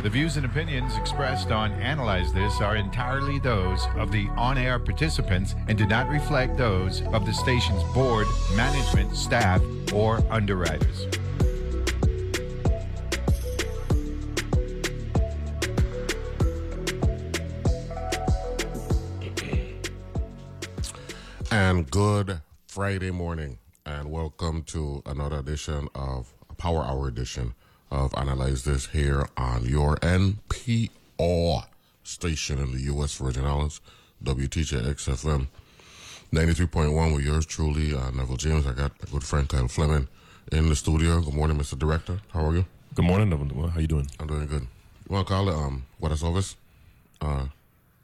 The views and opinions expressed on Analyze This are entirely those of the on air participants and do not reflect those of the station's board, management, staff, or underwriters. And good Friday morning, and welcome to another edition of Power Hour edition of Analyze This here on your NPR station in the U.S. Virgin Islands, WTJX FM 93.1 with yours truly, uh, Neville James. I got my good friend Kyle Fleming in the studio. Good morning, Mr. Director. How are you? Good morning, Neville. How you doing? I'm doing good. You want to call it um, what is office, uh,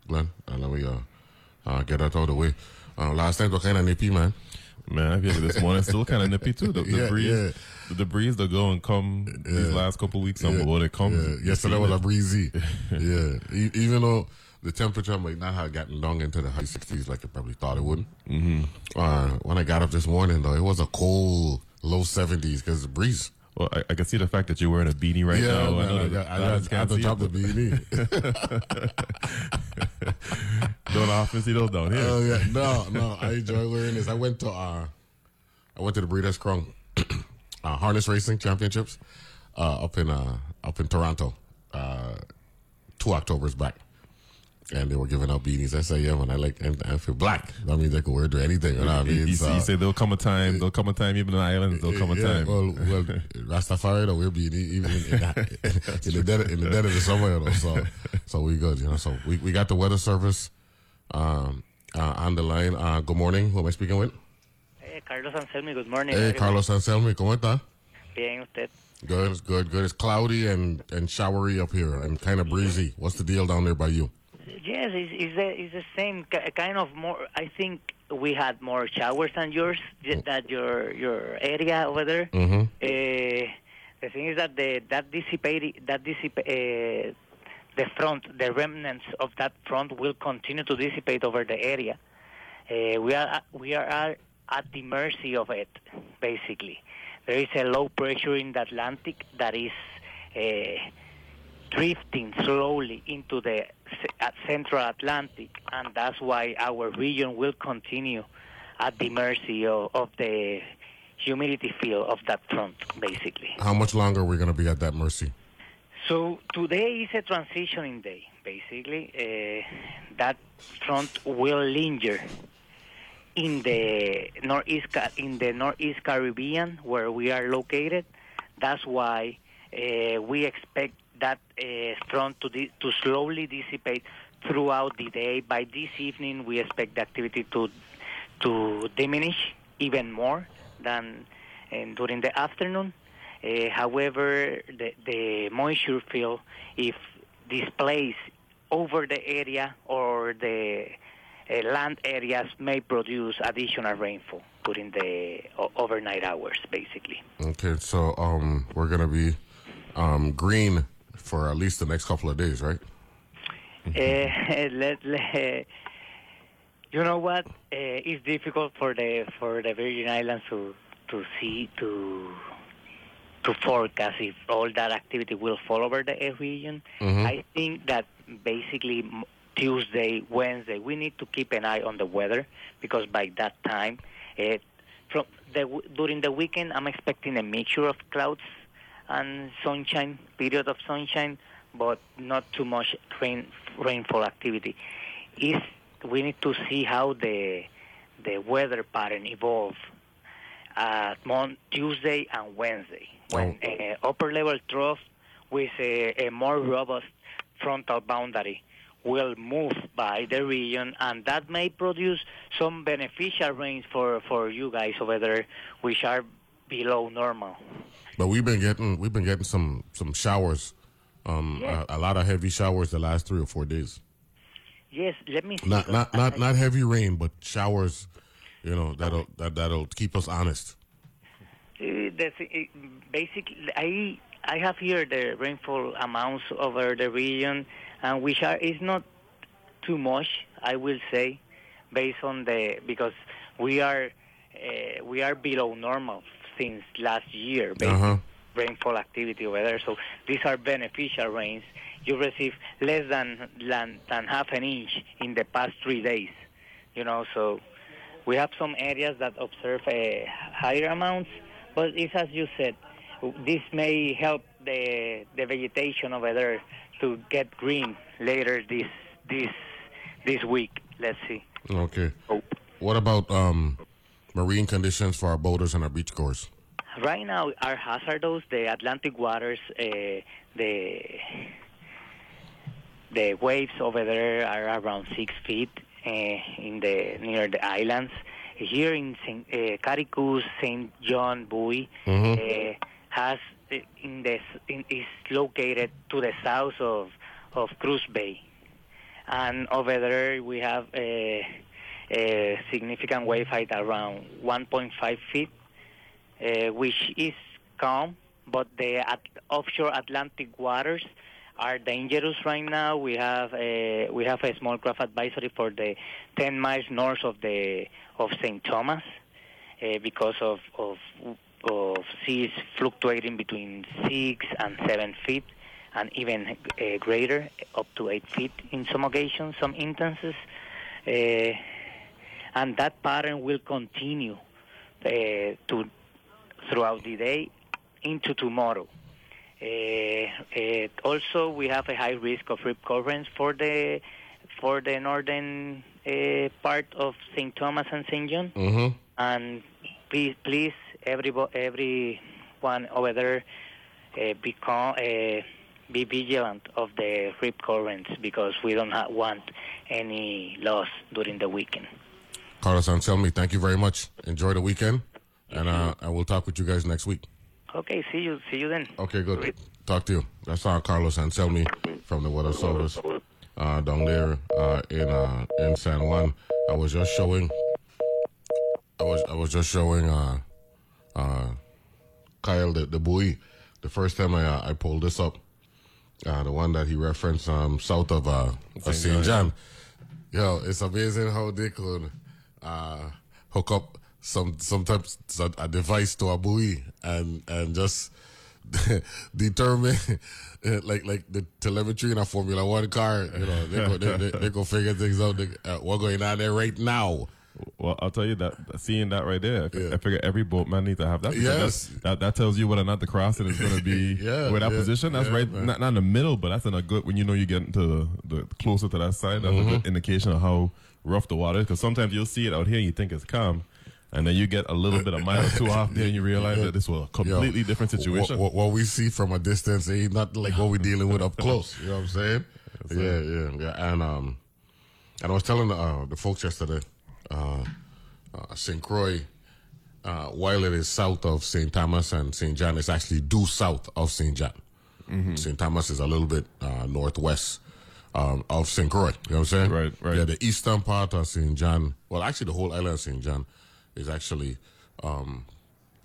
Glenn? And let me uh, uh, get that out of the way. Uh, last night was kind of nippy, man. Man, I feel like this morning still kind of nippy too. The, the Yeah, breeze, yeah. the, the breeze that go and come these last couple weeks, and Yeah, below they come. Yeah. you Yesterday was it. a breezy. yeah. E- even though the temperature might not have gotten down into the high 60s like I probably thought it would. Mm-hmm. Uh, when I got up this morning, though, it was a cold low 70s because the breeze. Well, I, I can see the fact that you're wearing a beanie right yeah, now. man, I know I, that got- I, I had can't to see drop the beanie. Don't often see those down here. Oh yeah, no, no. I enjoy wearing this. I went to uh, I went to the Breeders' Crown uh, harness racing championships uh, up in uh, up in Toronto, uh, two October's back, and they were giving out beanies. I say, yeah, man, I like and I feel black. That means I can wear it to anything. You know what I mean? you, So- you say there'll come a time. There'll come a time. Even in the islands, there'll come a yeah, time. Well, well, Rastafari though we'll be in, even in, in, in the dead in the dead of the summer you know. So so we good, you know. So we, we got the weather service um, uh, on the line. Uh, good morning. Who am I speaking with? Hey, Carlos Anselmi, good morning. Hey, everybody. Carlos Anselmi, ¿cómo está? Bien, usted. Good, good, good. It's cloudy and, and showery up here and kind of breezy. What's the deal down there by you? Yes, it's, it's, the, it's the same kind of more. I think we had more showers than yours, that your your area over there. Mm-hmm. Uh, the thing is that the that dissipated that dissip uh, the front, the remnants of that front will continue to dissipate over the area. Uh, we are we are at- at the mercy of it, basically. There is a low pressure in the Atlantic that is uh, drifting slowly into the uh, central Atlantic, and that's why our region will continue at the mercy of, of the humidity field of that front, basically. How much longer are we going to be at that mercy? So today is a transitioning day, basically. Uh, that front will linger in the northeast in the northeast Caribbean where we are located. That's why uh, we expect that front to di- to slowly dissipate throughout the day. By this evening, we expect the activity to to diminish even more than uh, during the afternoon. Uh, however, the, the moisture field, if displaced over the area or the uh, land areas, may produce additional rainfall during the overnight hours, basically. Okay, so um, we're going to be um, green for at least the next couple of days, right? Uh, let, let, you know what? Uh, it's difficult for the for the Virgin Islands to to see to to forecast if all that activity will fall over the region. Mhm. I think that basically Tuesday, Wednesday, we need to keep an eye on the weather because by that time, uh, from the during the weekend, I'm expecting a mixture of clouds and sunshine, period of sunshine, but not too much rain rainfall activity. Is we need to see how the the weather pattern evolve uh, Mon- Tuesday and Wednesday when uh, upper level trough with a, a more robust frontal boundary will move by the region and that may produce some beneficial rains for, for you guys over there which are below normal. But we've been getting we've been getting some some showers, um, Yeah. a, a lot of heavy showers the last three or four days. Yes, let me see. Not not not not heavy rain, but showers. You know that'll that that'll keep us honest. Uh, the thi- uh, basically, I I have here the rainfall amounts over the region, and which are is not too much, I will say, based on the because we are uh, we are below normal since last year. Uh huh. rainfall activity over there. So these are beneficial rains. You receive less than, than than half an inch in the past three days. You know, so we have some areas that observe uh, higher amounts, but it's as you said. This may help the the vegetation over there to get green later this this this week. Let's see. Okay. Hope. What about um, marine conditions for our boaters and our beachgoers? Right now, are hazardous. The Atlantic waters, uh, the the waves over there are around six feet uh, in the near the islands. Here in Saint, uh, Saint John Buoy uh, has uh, in the in, is located to the south of of Cruz Bay, and over there we have a, a significant wave height around 1.5 feet uh, which is calm, but the at- offshore Atlantic waters are dangerous right now. We have a we have a small craft advisory for the 10 miles north of the of St. Thomas uh, because of, of of seas fluctuating between six and seven feet, and even uh, greater, up to eight feet in some occasions, some instances. Uh, and that pattern will continue uh, to throughout the day into tomorrow. Uh, uh, also, we have a high risk of rip currents for the for the northern uh, part of St. Thomas and St. John. Mm-hmm. And please, please, everybo- everyone over there, uh, become uh, be vigilant of the rip currents because we don't ha- want any loss during the weekend. Carlos Anselmi, thank you very much. Enjoy the weekend, and uh, and we'll talk with you guys next week. Okay, see you, see you then. Okay, good. Talk to you. That's our Carlos Anselmi from the Water Service uh, down there uh, in uh, in San Juan. I was just showing. I was I was just showing uh, uh, Kyle the, the buoy. The first time I uh, I pulled this up, uh, the one that he referenced um, south of uh, of St. John. Yo, it's amazing how they could uh, hook up some sometimes a device to a buoy and and just determine like like the telemetry in a Formula One car. You know, they go they, they, they go figure things out. They, uh, what's going on there right now? Well, I'll tell you that seeing that right there, I, Yeah. I figure every boatman needs to have that. Yes. that that tells you whether or not the crossing is going to be Yeah, where that yeah, position. That's yeah, right, not, not in the middle, but that's in a good when you know you get into the, the closer to that side. That's Mm-hmm. a good indication of how rough the water. Because sometimes you'll see it out here and you think it's calm, and then you get a little bit of mile or two off there, and you realize that this was a completely Yo, different situation. What, what, we see from a distance ain't not like what we're dealing with up close. You know what I'm saying? Yeah, yeah, yeah. And um, and I was telling uh, the folks yesterday, uh, uh, St. Croix, uh, while it is south of St. Thomas and St. John, it's actually due south of St. John. Mm-hmm. St. Thomas is a little bit uh, northwest um, of St. Croix. You know what I'm saying? Right, right. Yeah, the eastern part of St. John, well, actually, the whole island of St. John is actually um,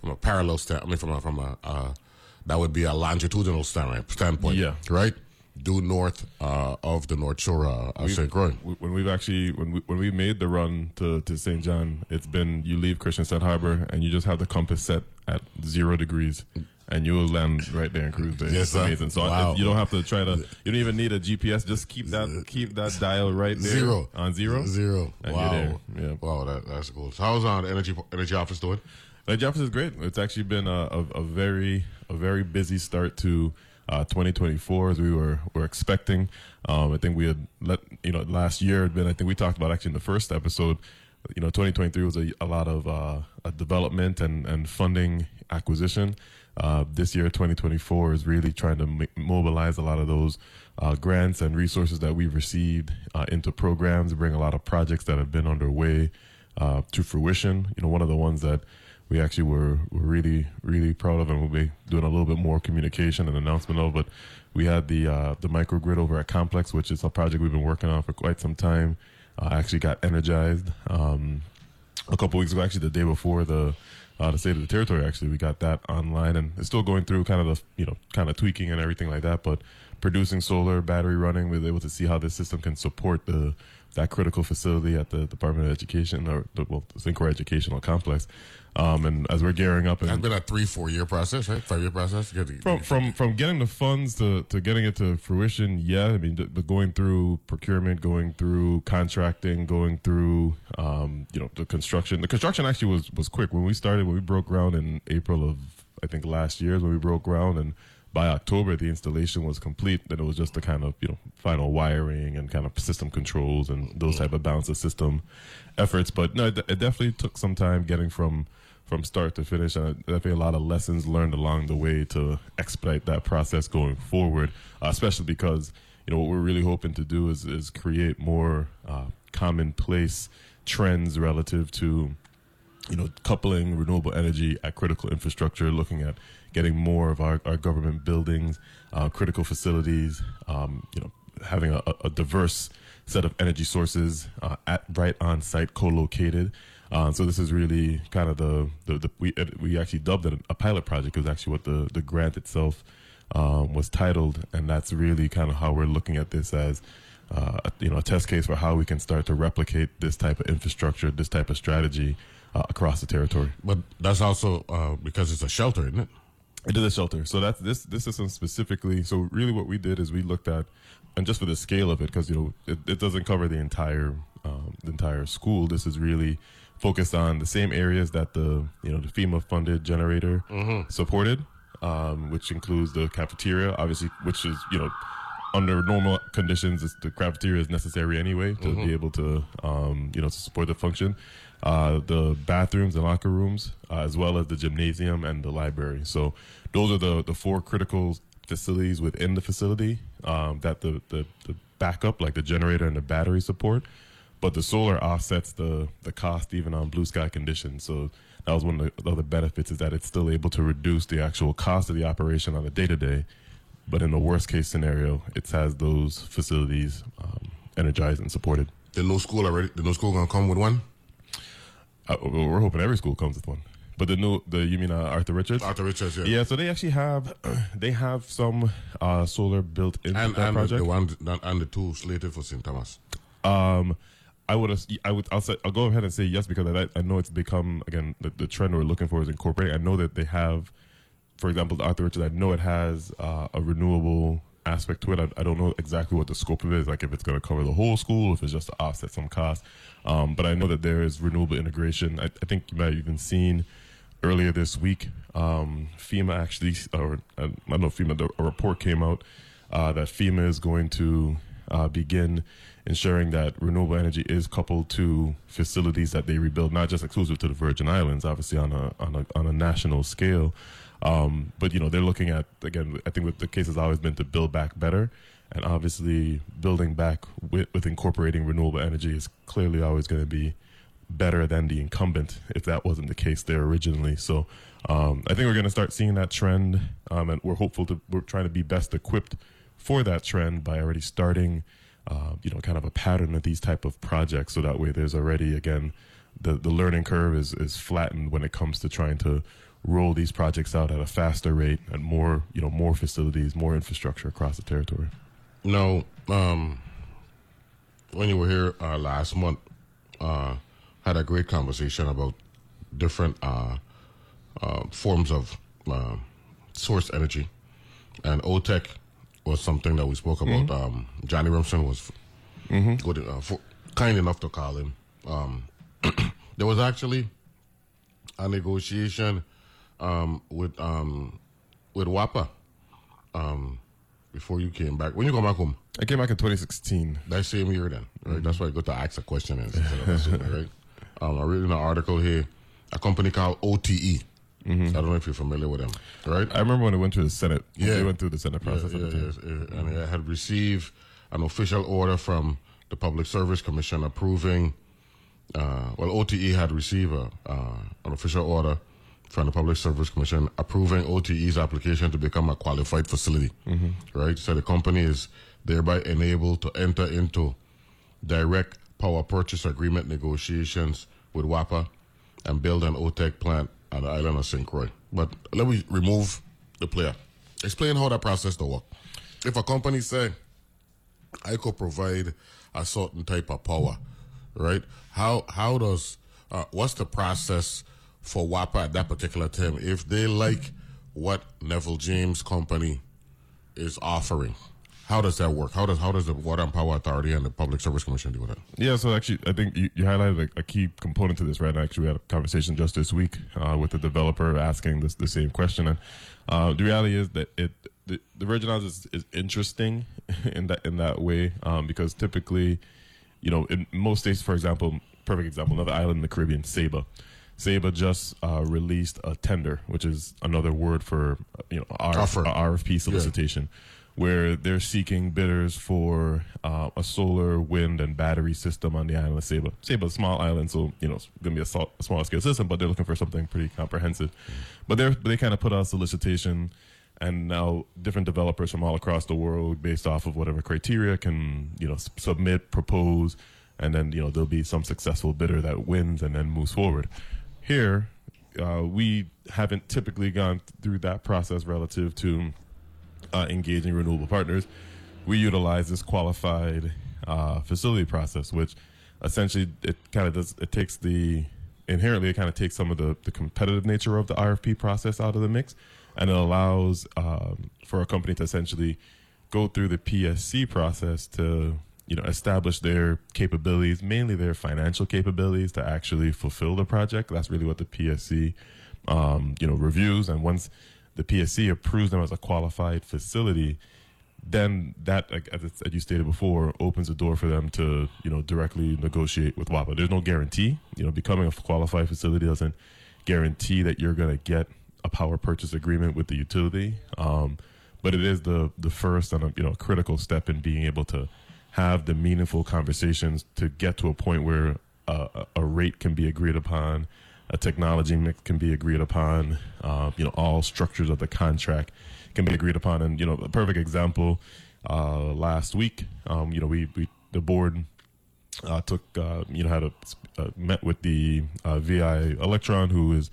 from a parallel stand. I mean, from a, from a uh, that would be a longitudinal stand, standpoint. Yeah. Right. Due north uh, of the North Shore uh, of St. Croix. when we've actually when we when we made the run to, to St. John, it's been you leave Christiansted Harbor and you just have the compass set at zero degrees, and you will land right there in Cruz Bay. Yes, sir. amazing. So Wow. You don't have to try to. You don't even need a GPS. Just keep that keep that dial right there Zero on zero. Zero. Wow. Yeah. Wow. That, that's cool. So how's uh, the energy energy office doing? Like Jefferson is great. It's actually been a, a, a very a very busy start to uh, 2024 as we were were expecting. Um, I think we had let you know last year had been. I think we talked about actually in the first episode. You know, 2023 was a, a lot of uh, a development and and funding acquisition. Uh, this year, 2024 is really trying to m- mobilize a lot of those uh, grants and resources that we've received uh, into programs, bring a lot of projects that have been underway uh, to fruition. You know, one of the ones that we actually were, were really, really proud of, and we'll be doing a little bit more communication and announcement of. But we had the uh, the microgrid over at Complex, which is a project we've been working on for quite some time. Uh, actually got energized um, a couple weeks ago, actually the day before the uh, the state of the territory. Actually, we got that online, and it's still going through kind of the you know kind of tweaking and everything like that. But producing solar, battery running. We were able to see how this system can support the that critical facility at the Department of Education or the well, the St. Croix Educational Complex. Um, and as we're gearing up, That's and been a three, four year process, right? Five year process. From from from getting the funds to, to getting it to fruition, yeah. I mean, the going through procurement, going through contracting, going through um, you know the construction. The construction actually was was quick when we started. When we broke ground in April of I think last year is when we broke ground, and by October the installation was complete. Then it was just the kind of you know final wiring and kind of system controls and those type of balance of system efforts. But no, it, it definitely took some time getting from from start to finish. And definitely a lot of lessons learned along the way to expedite that process going forward, uh, especially because, you know, what we're really hoping to do is, is create more uh, commonplace trends relative to, you know, coupling renewable energy at critical infrastructure, looking at getting more of our, our government buildings, uh, critical facilities, um, you know, having a, a diverse set of energy sources uh, at right on site co-located. Uh, so this is really kind of the, the, the we we actually dubbed it a pilot project. Is actually what the the grant itself um, was titled, and that's really kind of how we're looking at this as uh, you know a test case for how we can start to replicate this type of infrastructure, this type of strategy uh, across the territory. but that's also uh, because it's a shelter, isn't it? Is a shelter. So that's this this system specifically. So really, what we did is we looked at, and just for the scale of it, because you know it, it doesn't cover the entire um, the entire school. This is really focused on the same areas that the you know the FEMA funded generator supported, um, which includes the cafeteria, obviously, which is you know under normal conditions, the cafeteria is necessary anyway to be able to, um, you know, to support the function. Uh, the bathrooms and locker rooms, uh, as well as the gymnasium and the library. So those are the, the four critical facilities within the facility um, that the, the, the backup, like the generator and the battery support. But the solar offsets the, the cost even on blue sky conditions. So that was one of the other benefits is that it's still able to reduce the actual cost of the operation on a day to day but in the worst case scenario, it has those facilities um, energized and supported. The new school already. The new school gonna come with one. Uh, we're hoping every school comes with one. But the new, the you mean uh, Arthur Richards? Arthur Richards, yeah. Yeah, so they actually have, they have some uh, solar built into And, that and the, project. the one and the two slated for St. Thomas. Um, I would, I would, I'll say, I'll go ahead and say yes because I, I know it's become again the, the trend we're looking for is incorporating. I know that they have, for example, the Arthur Richards. I know it has uh, a renewable aspect to it. I, I don't know exactly what the scope of it is, like if it's going to cover the whole school, if it's just to offset some costs. Um, but I know that there is renewable integration. I, I think you might have even seen earlier this week, um, FEMA actually, or uh, I don't know, FEMA, a report came out uh, that FEMA is going to uh, begin ensuring that renewable energy is coupled to facilities that they rebuild, not just exclusive to the Virgin Islands, obviously on a on a on a national scale. Um, but you know, they're looking at again. I think what the case has always been to build back better, and obviously building back with, with incorporating renewable energy is clearly always going to be better than the incumbent if that wasn't the case there originally. So um, I think we're going to start seeing that trend, um, and we're hopeful to we're trying to be best equipped for that trend by already starting, uh, you know, kind of a pattern of these type of projects. So that way, there's already again the the learning curve is is flattened when it comes to trying to roll these projects out at a faster rate and more you know more facilities, more infrastructure across the territory. No, um, when you were here uh, last month, uh, had a great conversation about different uh, uh, forms of uh, source energy, and OTEC was something that we spoke about. Um, Johnny Remsen was good, uh, for, kind enough to call him. Um, there was actually a negotiation um, with um, with WAPA um, before you came back. When you come back home, I came back in 2016. that same year then, right? That's why I got to ask a question assuming, right? Um, I read an article here, a company called OTE. I don't know if you're familiar with them, right? I remember when it went through the Senate. Yeah. they went through the Senate process. Yeah, the yeah, yeah. and it had received an official order from the Public Service Commission approving. Uh, well, OTE had received a, uh, an official order from the Public Service Commission approving OTE's application to become a qualified facility. Right, so the company is thereby enabled to enter into direct power purchase agreement negotiations with WAPA and build an OTEC plant on the island of St. Croix. But let me remove the player. Explain how that process to work. if a company say, I could provide a certain type of power, right? How how does uh, what's the process for WAPA at that particular time if they like what Neville James Company is offering? How does that work? How does how does the Water and Power Authority and the Public Service Commission deal with that? Yeah, so actually, I think you, you highlighted a, a, key component to this, right? Actually, we had a conversation just this week uh, with the developer asking this the same question, and uh, the reality is that it the, the Virgin Islands is, is interesting in that in that way um, because typically, you know, in most states, for example, perfect example, another island in the Caribbean, Saba. Saba just uh, released a tender, which is another word for you know RF, RFP solicitation. Yeah where they're seeking bidders for uh, a solar, wind, and battery system on the island of Saba. Saba's a small island, so you know it's going to be a, a small scale system, but they're looking for something pretty comprehensive. Mm. But they they kind of put out a solicitation, and now different developers from all across the world, based off of whatever criteria, can you know submit, propose, and then you know there'll be some successful bidder that wins and then moves forward. Here, uh, we haven't typically gone through that process relative to uh, engaging renewable partners, we utilize this qualified uh, facility process, which essentially it kind of does it takes the inherently it kind of takes some of the, the competitive nature of the RFP process out of the mix, and it allows um, for a company to essentially go through the PSC process to you know establish their capabilities, mainly their financial capabilities, to actually fulfill the project. That's really what the PSC um, you know reviews, and once the PSC approves them as a qualified facility, then that, as, you stated before, opens the door for them to, you know, directly negotiate with WAPA. There's no guarantee. You know, becoming a qualified facility doesn't guarantee that you're going to get a power purchase agreement with the utility. Um, but it is the the first and a, you know critical step in being able to have the meaningful conversations to get to a point where uh, a rate can be agreed upon a technology mix can be agreed upon. Uh, you know, all structures of the contract can be agreed upon. And you know, a perfect example uh, last week, um, you know, we, we the board uh, took uh, you know had a uh, met with the uh, VI Electron, who is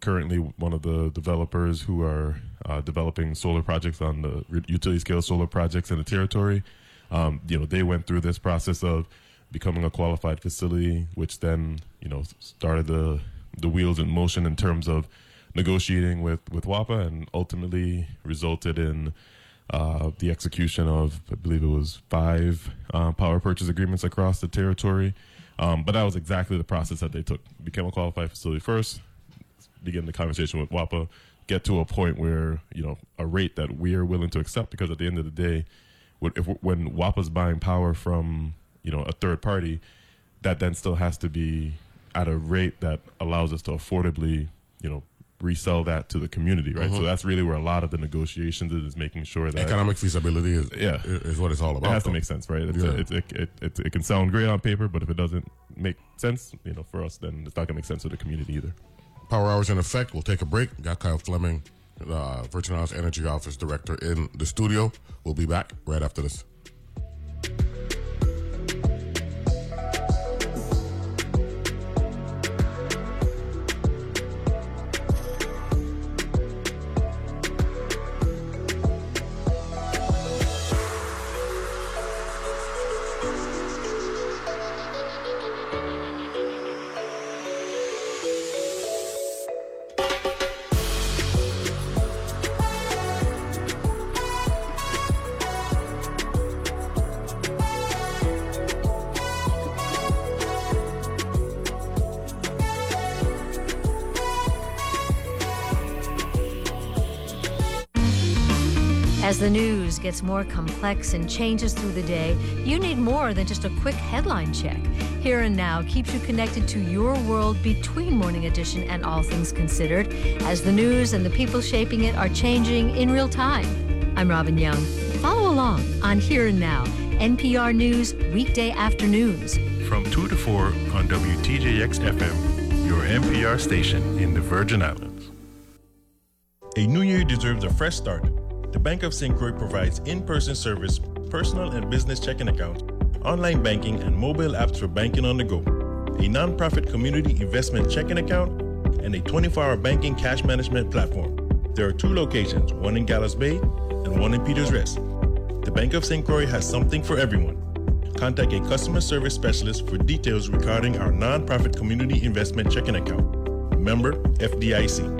currently one of the developers who are developing solar projects on the utility scale solar projects in the territory. Um, you know, they went through this process of becoming a qualified facility, which then you know started the the wheels in motion in terms of negotiating with with WAPA, and ultimately resulted in uh, the execution of I believe it was five uh, power purchase agreements across the territory. Um, but that was exactly the process that they took. Became a qualified facility first, begin the conversation with WAPA, get to a point where you know a rate that we are willing to accept because at the end of the day, if, when WAPA's buying power from you know a third party, that then still has to be at a rate that allows us to affordably you know resell that to the community, right? Mm-hmm. So that's really where a lot of the negotiations is, is making sure that economic feasibility is yeah is what it's all about. It has though. to make sense, right? Yeah. A, it, it, it, it, can sound great on paper, but if it doesn't make sense, you know, for us, then it's not gonna make sense to the community either. Power hours in effect. We'll take a break. Got Kyle Fleming, uh, Virgin Islands Energy Office Director, in the studio. We'll be back right after this. Gets more complex and changes through the day, you need more than just a quick headline check. Here and Now keeps you connected to your world between Morning Edition and All Things Considered, as the news and the people shaping it are changing in real time. I'm Robin Young. Follow along on Here and Now, NPR News, weekday afternoons. From 2 to 4 on WTJX FM, your NPR station in the Virgin Islands. A new year deserves a fresh start the Bank of St. Croix provides in person service, personal and business checking accounts, online banking, and mobile apps for banking on the go, a nonprofit community investment checking account, and a 24 hour banking cash management platform. There are two locations, one in Gallows Bay and one in Peters Rest. The Bank of St. Croix has something for everyone. Contact a customer service specialist for details regarding our nonprofit community investment checking account. Member FDIC.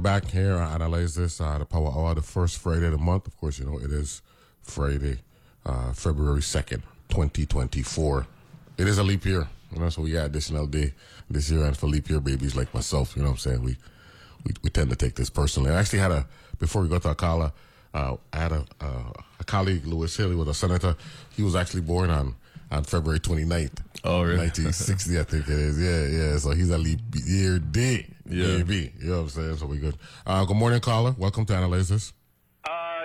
Back here I Analyze This, uh, the Power Hour, the first Friday of the month. Of course, you know, it is Friday, uh, February 2nd, 2024. It is a leap year, you know, so we got additional day this year. And for leap year babies like myself, you know what I'm saying? We, we, we tend to take this personally. I actually had a, before we got to Akala, uh, I had a, uh, a colleague, Louis Hill, he was a senator. He was actually born on, on February 29th. Oh, really? 1960, I think it is. Yeah, yeah. So he's a leap year day. Yeah. Baby. You know what I'm saying? So we good. Uh, good morning, caller. Welcome to. Uh,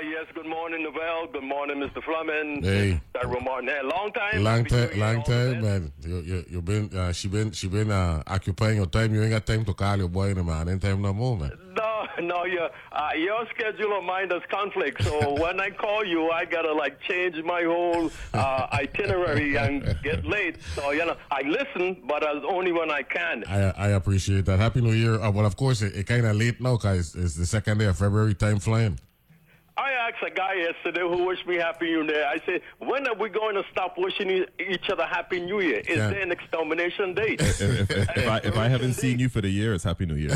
yes, good morning, Novell. Good morning, Mr. Fleming. Hey. Martin. Hey, long time. Long time, long time, man. You, you, you been, uh, she been, she been, uh, occupying your time. You ain't got time to call your boy anymore. Ain't time no more, man. No, no, your, uh, your schedule and mine does conflict. So when I call you, I gotta like change my whole uh, itinerary and get late. So you know, I listen, but as only when I can. I, I appreciate that. Happy New Year. Uh, well, of course, it, it kind of late now it's, it's the second day of February. Time flying. I asked a guy yesterday who wished me Happy New Year. I said, when are we going to stop wishing each other Happy New Year? Is Yeah. there an extermination date? If, if, if, I, if I haven't seen you for the year, it's Happy New Year.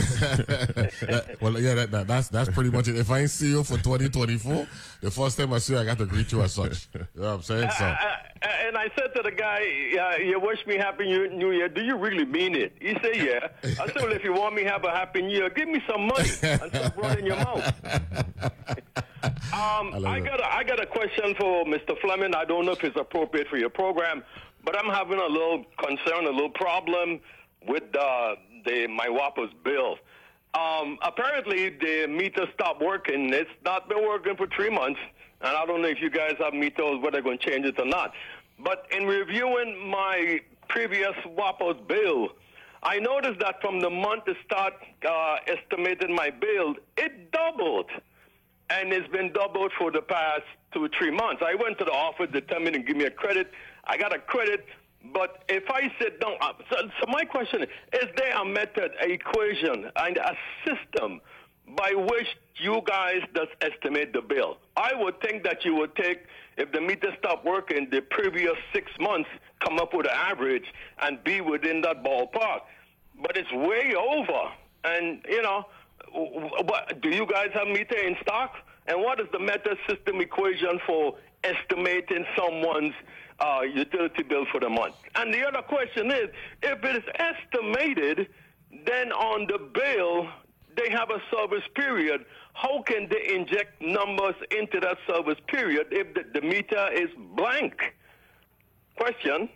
That- well, yeah, that, that, that's that's pretty much it. If I ain't see you for 2024, the first time I see you, I got to greet you as such. You know what I'm saying? So, Uh, uh, and I said to the guy, uh, "You wish me Happy New New Year? Do you really mean it?" He said, "Yeah." I said, "Well, if you want me to have a Happy New Year, give me some money and some bread in your mouth." Um, love I, got a, I got a question for Mr. Fleming. I don't know if it's appropriate for your program, but I'm having a little concern, a little problem with uh, the my WAPA's bill. Um, apparently, the meter stopped working. It's not been working for three months, and I don't know if you guys have meters, whether they're going to change it or not. But in reviewing my previous WAPA's bill, I noticed that from the month to start uh, estimating my bill, it doubled and it's been doubled for the past two or three months. I went to the office, determined to give me a credit. I got a credit, but if I sit down, uh, so, so my question is: Is there a method, a equation, and a system by which you guys just estimate the bill? I would think that you would take, if the meter stopped working, the previous six months, come up with an average and be within that ballpark. But it's way over, and you know. What, do you guys have meter in stock? And what is the meta system equation for estimating someone's uh, utility bill for the month? And the other question is, if it is estimated, then on the bill they have a service period. How can they inject numbers into that service period if the, the meter is blank? Question.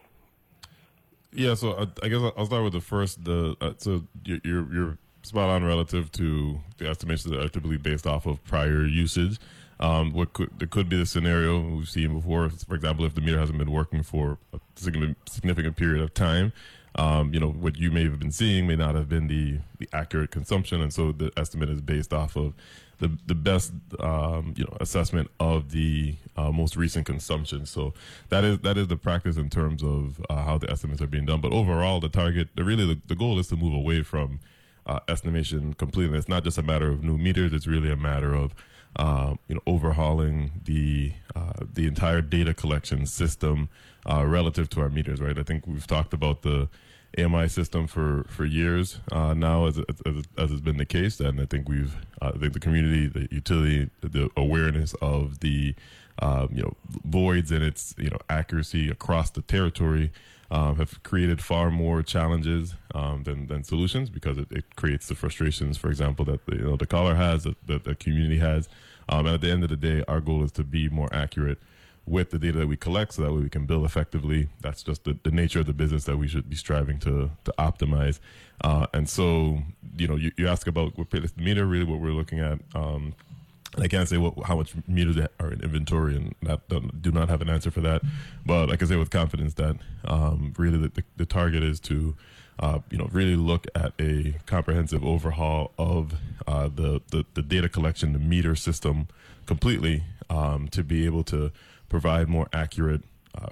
Yeah, so I, I guess I'll- start with the first. The uh, so you're you're spot on relative to the estimations that are typically based off of prior usage. Um, what could there could be the scenario we've seen before, for example, if the meter hasn't been working for a significant period of time. Um, you know what you may have been seeing may not have been the, the accurate consumption, and so the estimate is based off of the the best um, you know assessment of the uh, most recent consumption. So that is that is the practice in terms of uh, how the estimates are being done. But overall, the target, the really the, the goal is to move away from uh, estimation completely. It's not just a matter of new meters; it's really a matter of uh, you know overhauling the uh, the entire data collection system uh, relative to our meters. Right? I think we've talked about the AMI system for for years uh, now, as, as as has been the case, and I think we've uh, I think the community, the utility, the awareness of the um, you know voids in its you know accuracy across the territory um, have created far more challenges um, than, than solutions because it, it, creates the frustrations, for example, that the, you know the caller has, that, that the community has, um, and at the end of the day, our goal is to be more accurate with the data that we collect, so that way we can bill effectively. That's just the, the nature of the business that we should be striving to to optimize. Uh, and so, you know, you, you ask about what meter, really what we're looking at. Um, I can't say what, how much meters are in inventory, and that, do not have an answer for that. But I can say with confidence that um, really the, the, the, target is to, uh, you know, really look at a comprehensive overhaul of uh, the, the, the data collection, the meter system completely, um, to be able to provide more accurate uh,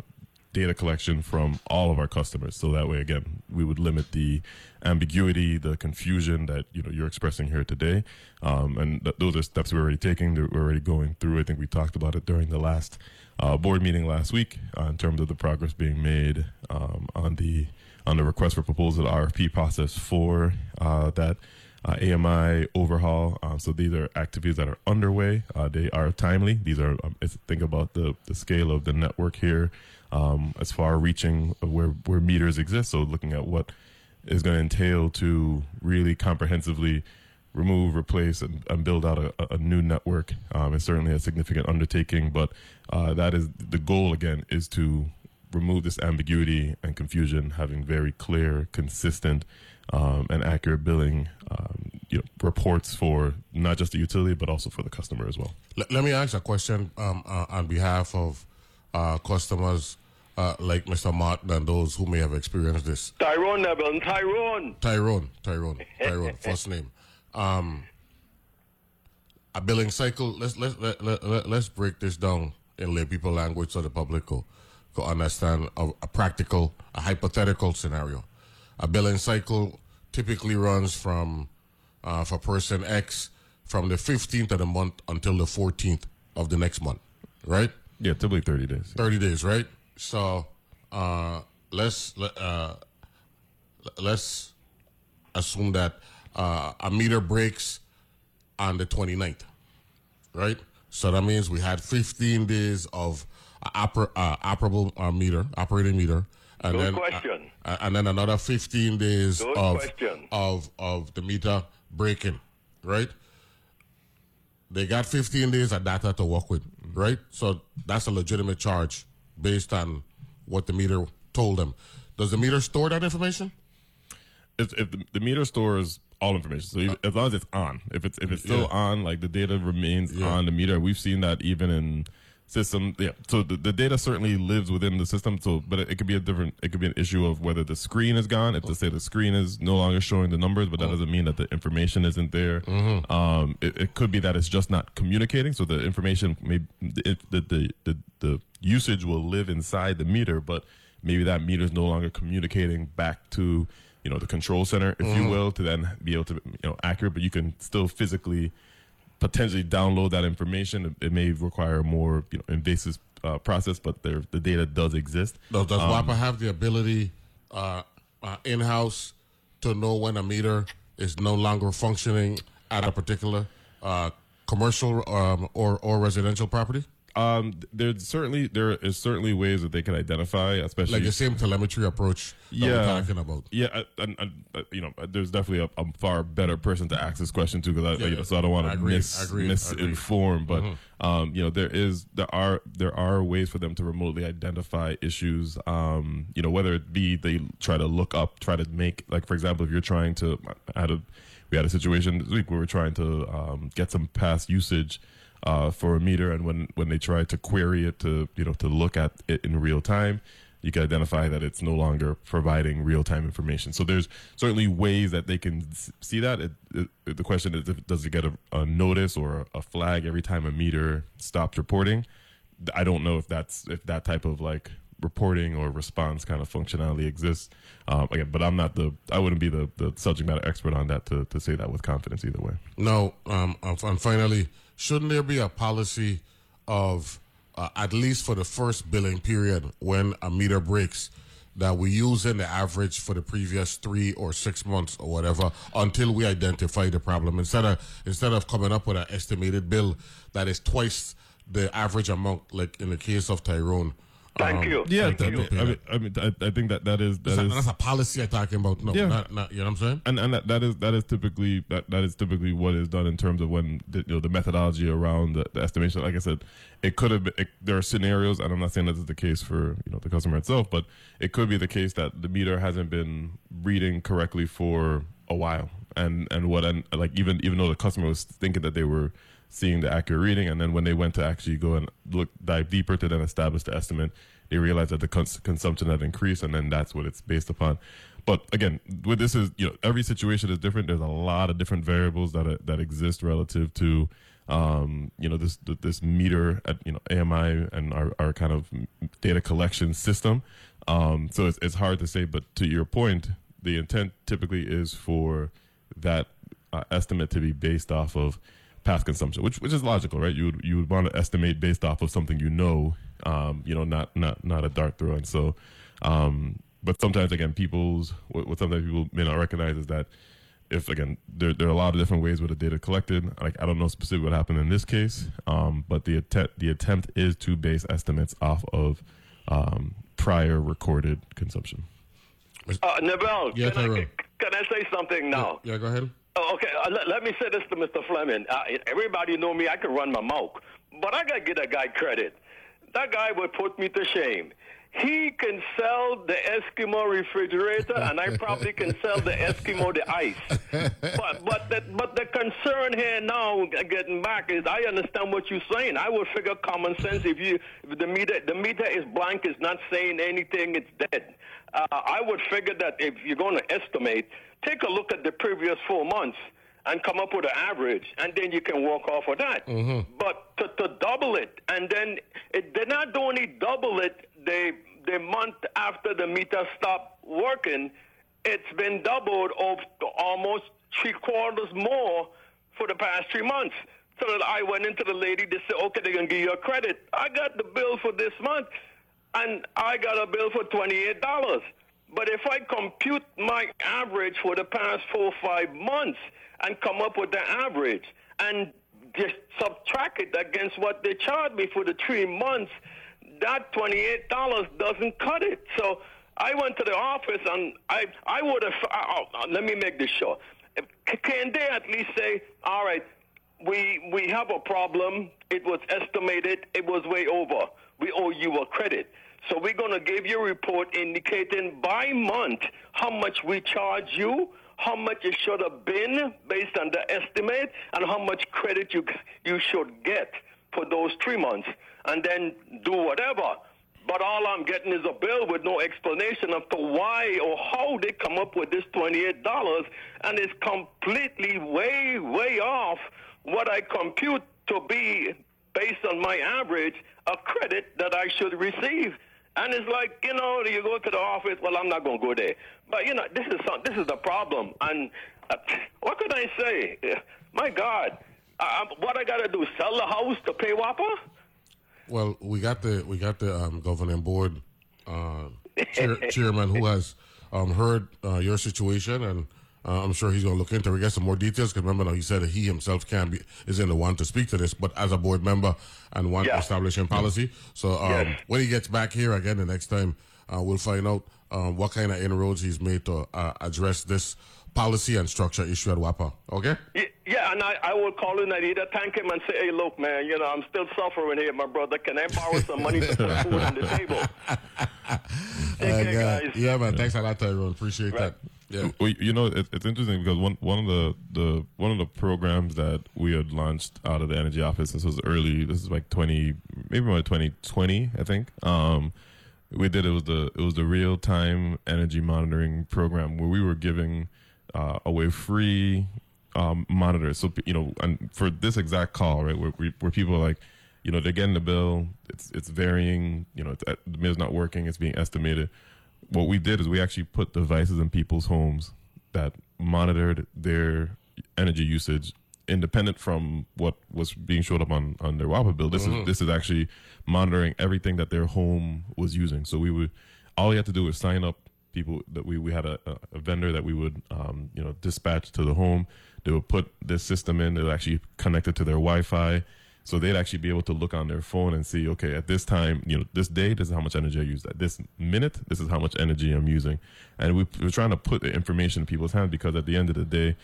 data collection from all of our customers. So that way, again, we would limit the ambiguity, the confusion that you know you're expressing here today. Um, and th- those are steps we're already taking. That We're already going through. I think we talked about it during the last uh, board meeting last week uh, in terms of the progress being made um, on the on the request for proposal RFP process for uh, that. Uh, AMI overhaul. Um, so these are activities that are underway. Uh, they are timely. These are um, think about the the scale of the network here um, as far reaching where where meters exist. So looking at what is going to entail to really comprehensively remove, replace, and, and build out a, a, new network um, is certainly a significant undertaking. But uh, that is the goal again is to remove this ambiguity and confusion, having very clear, consistent, um, and accurate billing um, you know, reports for not just the utility but also for the customer as well. Let, let me ask a question um, uh, on behalf of uh, customers uh, like Mr. Martin and those who may have experienced this? Tyrone Neville, Tyrone. Tyrone, Tyrone, Tyrone, first name. Um, a billing cycle. Let's let let, let, let let's break this down in lay people language so the public will, will understand a, a practical, a hypothetical scenario. A billing cycle typically runs from uh, for person X from the 15th of the month until the 14th of the next month, right? Yeah, typically 30 days. 30 days, right? So uh, let's uh, let's assume that uh, a meter breaks on the 29th, right? So that means we had 15 days of oper- uh, operable uh, meter, operating meter, and Good then question. Uh, and then another 15 days of of of the meter breaking, right? They got 15 days of data to work with, right? So that's a legitimate charge based on what the meter told them. Does the meter store that information? If, if the, the meter stores all information, so uh, as long as it's on, if it's if it's still yeah. on, like the data remains yeah. on the meter. We've seen that even in system. Yeah. So the, the data certainly lives within the system. So, but it, it, could be a different. It could be an issue of whether the screen is gone. If to say the screen is no longer showing the numbers, but that doesn't mean that the information isn't there. Mm-hmm. Um, it, it, could be that it's just not communicating. So the information may the the the, the usage will live inside the meter, but maybe that meter is no longer communicating back to you know the control center, if mm-hmm. you will, to then be able to you know accurate. But you can still physically potentially download that information. It may require a more you know, invasive uh, process, but there, the data does exist. Does, does um, WAPA have the ability uh, uh, in house to know when a meter is no longer functioning at a particular uh, commercial um, or or residential property? Um, there's certainly there is certainly ways that they can identify, especially like the same telemetry approach. yeah, talking about. Yeah, and, you know, there's definitely a, a, far better person to ask this question to because I, yeah, you know, so I don't want to mis, misinform, but mm-hmm. um, you know, there is there are there are ways for them to remotely identify issues. Um, you know, whether it be they try to look up, try to make like for example, if you're trying to, I had a we had a situation this week where we are trying to um, get some past usage uh, for a meter, and when when they try to query it to you know to look at it in real time, you can identify that it's no longer providing real time information. So there's certainly ways that they can see that. It, it, the question is, does it get a, a notice or a flag every time a meter stops reporting? I don't know if that's if that type of like reporting or response kind of functionality exists. Um, again, but I'm not the I wouldn't be the, the subject matter expert on that to, to say that with confidence either way. No, um, and finally, shouldn't there be a policy of uh, at least for the first billing period when a meter breaks? that we use in the average for the previous three or six months or whatever until we identify the problem instead of instead of coming up with an estimated bill that is twice the average amount like in the case of Tyrone Thank um, you. Yeah, Thank I, mean, I mean, I, I think that that is that that's, is a, that's a policy I'm talking about. No, Yeah. not, not, you know what I'm saying? and and that, that is that is typically that, that is typically what is done in terms of when the, you know the methodology around the, the estimation. Like I said, it could have been, it, there are scenarios, and I'm not saying this is the case for you know the customer itself, but it could be the case that the meter hasn't been reading correctly for a while, and and what and like even even though the customer was thinking that they were seeing the accurate reading, and then when they went to actually go and look dive deeper to then establish the estimate, they realized that the cons- consumption had increased, and then that's what it's based upon. But again, with this is you know every situation is different. There's a lot of different variables that are, that exist relative to um, you know this this meter at you know AMI and our, our kind of data collection system. Um, so it's it's hard to say. But to your point, the intent typically is for that uh, estimate to be based off of past consumption, which which is logical, right? You would you would want to estimate based off of something you know, um, you know, not not not a dart throw. And so, um, but sometimes again, people's what, what sometimes people may not recognize is that if again there there are a lot of different ways where the data collected. Like I don't know specifically what happened in this case, um, but the attempt the attempt is to base estimates off of um, prior recorded consumption. Uh, Neville, Yeah, can, I, can I say something now? Yeah, go ahead. Oh, okay, uh, let, let me say this to Mr. Fleming. Uh, everybody know me. I can run my mouth. But I got to give that guy credit. That guy would put me to shame. He can sell the Eskimo refrigerator, and I probably can sell the Eskimo the ice. But but the, but the concern here now, getting back, is I understand what you're saying. I would figure common sense. If you if the meter the meter is blank, it's not saying anything, it's dead. Uh, I would figure that if you're going to estimate, take a look at the previous four months and come up with an average, and then you can work off of that. But to, to double it, and then it, they're not only double it the the month after the meter stopped working, it's been doubled of almost three quarters more for the past three months. So that I went into the lady, to say, okay, they're going to give you a credit. I got the bill for this month, and I got a bill for $28. But if I compute my average for the past four or five months and come up with the average and just subtract it against what they charged me for the three months, that $28 doesn't cut it. So I went to the office and I, I would have, oh, oh, let me make this short. Can they at least say, all right, we, we have a problem. It was estimated. It was way over. We owe you a credit. So we're going to give you a report indicating by month how much we charge you, how much it should have been based on the estimate, and how much credit you you should get for those three months, and then do whatever. But all I'm getting is a bill with no explanation as to why or how they come up with this twenty-eight dollars, and it's completely way, way off what I compute to be based on my average a credit that I should receive. And it's like you know, you go to the office. Well, I'm not going to go there. But you know, this is some, this is the problem. And uh, what could I say? My God, uh, what I got to do? Sell the house to pay WAPA? Well, we got the we got the um, governing board uh, chair, chairman who has um, heard uh, your situation, and uh, I'm sure he's going to look into. it. We get some more details because remember, now, he said that he himself can't be is in the one to speak to this, but as a board member and one Yeah. establishing policy. So um, Yes. when he gets back here again the next time, uh, we'll find out um, what kind of inroads he's made to uh, address this policy and structure issue at WAPA. Okay. Yeah, and I, I will call in and either thank him and say, hey, look, man, you know, I'm still suffering here, my brother. Can I borrow some money to put food on the table? Take Uh, care, yeah, guys. yeah, man. Thanks a lot, Tyrone. Appreciate Right. that. Yeah. You know, it, it's interesting because one one of the, the one of the programs that we had launched out of the energy office. This was early. This is like twenty, maybe around twenty twenty, I think. Um, we did it was the it was the real time energy monitoring program where we were giving uh, away free um, monitors. So you know, and for this exact call, right, where where people are like, you know, they're getting the bill. It's it's varying. You know, it's, uh, the meter's not working. It's being estimated. What we did is we actually put devices in people's homes that monitored their energy usage independent from what was being showed up on, on their WAPA bill. This Mhm. is this is actually monitoring everything that their home was using. So we would all we had to do was sign up people that we, we had a, a, vendor that we would um, you know dispatch to the home. They would put this system in. They would actually connect it to their Wi-Fi. So they'd actually be able to look on their phone and see, okay, at this time, you know, this day, this is how much energy I used. At this minute, this is how much energy I'm using. And we, we're trying to put the information in people's hands because at the end of the day,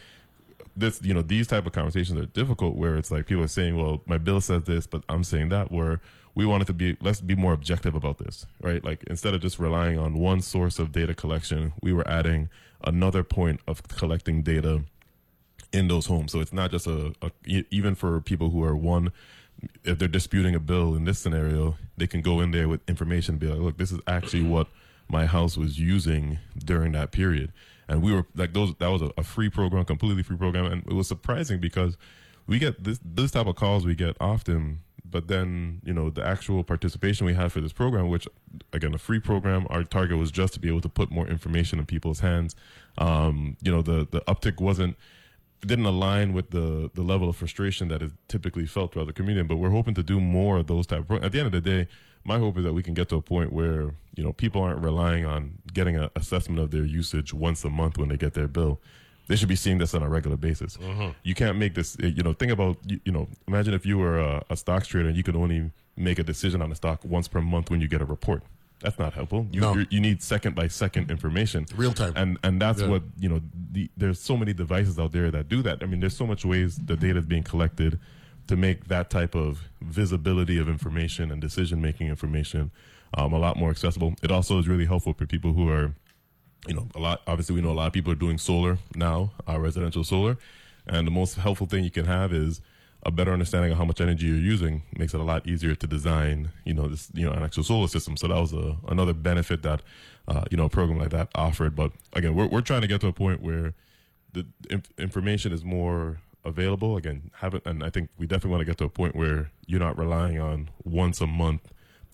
this you know these type of conversations are difficult where it's like people are saying well my bill says this but i'm saying that where we wanted to be let's be more objective about this right like instead of just relying on one source of data collection we were adding another point of collecting data in those homes. So it's not just a even for people who are one if they're disputing a bill in this scenario they can go in there with information and be like look this is actually what my house was using during that period. And we were like those that was a, a free program completely free program. And it was surprising because we get this this type of calls we get often but then you know the actual participation we had for this program which again a free program our target was just to be able to put more information in people's hands. Um you know the the uptick wasn't didn't align with the the level of frustration that is typically felt throughout the community. But we're hoping to do more of those type. Of, pro- at the end of the day, my hope is that we can get to a point where you know people aren't relying on getting an assessment of their usage once a month when they get their bill. They should be seeing this on a regular basis. Mm-hmm. You can't make this. Eh, you know, think about you, you know. Imagine if you were a, a stocks trader and you could only make a decision on a stock once per month when you get a report. That's not helpful. You, No. you're- need second by second information, Real time. and and that's Yeah. what you know. The, there's so many devices out there that do that. I mean, there's so much ways the data is being collected to make that type of visibility of information and decision making information um, a lot more accessible. It also is really helpful for people who are, you know, a lot. Obviously, we know a lot of people are doing solar now, uh, residential solar, and the most helpful thing you can have is a better understanding of how much energy you're using makes it a lot easier to design, you know, this, you know, an actual solar system. So that was a, another benefit that, uh, you know, a program like that offered. But again, we're, we're trying to get to a point where the inf- information is more available. Again, haven't, and I think we definitely want to get to a point where you're not relying on once a month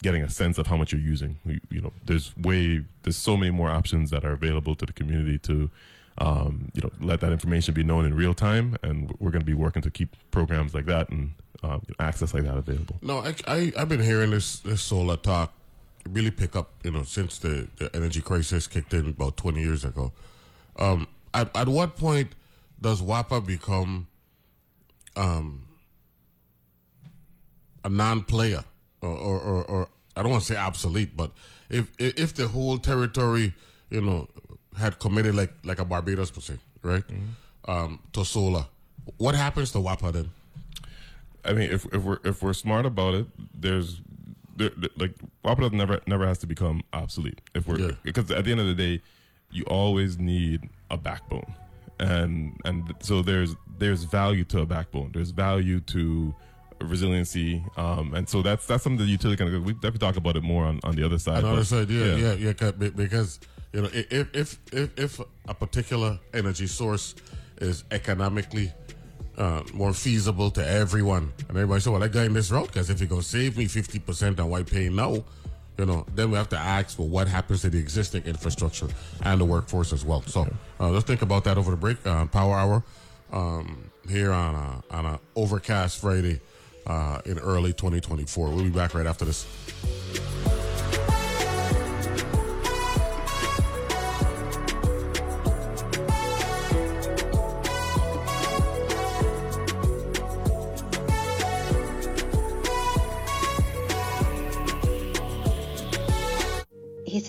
getting a sense of how much you're using. We, you know, there's way, there's so many more options that are available to the community to, um, you know, let that information be known in real time. And we're going to be working to keep programs like that and uh, access like that available. No, I, I I've been hearing this this solar talk really pick up, you know, since the, the energy crisis kicked in about twenty years ago. Um, at at what point does WAPA become um a non-player, or or, or, or I don't want to say obsolete, but if if the whole territory, you know, had committed like like a Barbados per se, right, um, to solar, what happens to WAPA then? I mean, if if we're if we're smart about it, there's there, like WAPA never never has to become obsolete. If we're Yeah. because at the end of the day, you always need a backbone, and and so there's there's value to a backbone. There's value to resiliency, um, and so that's that's something the utility can. We definitely talk about it more on, on the other side. On the other side, yeah, yeah, yeah, be- because you know, if if if if a particular energy source is economically uh, more feasible to everyone, and everybody say, "Well, I going this route because if it gonna save me fifty percent on why paying now," you know, then we have to ask, well, what happens to the existing infrastructure and the workforce as well? So uh, let's think about that over the break. Uh, Power Hour um, here on a, on a overcast Friday uh, in early 2024. We'll be back right after this.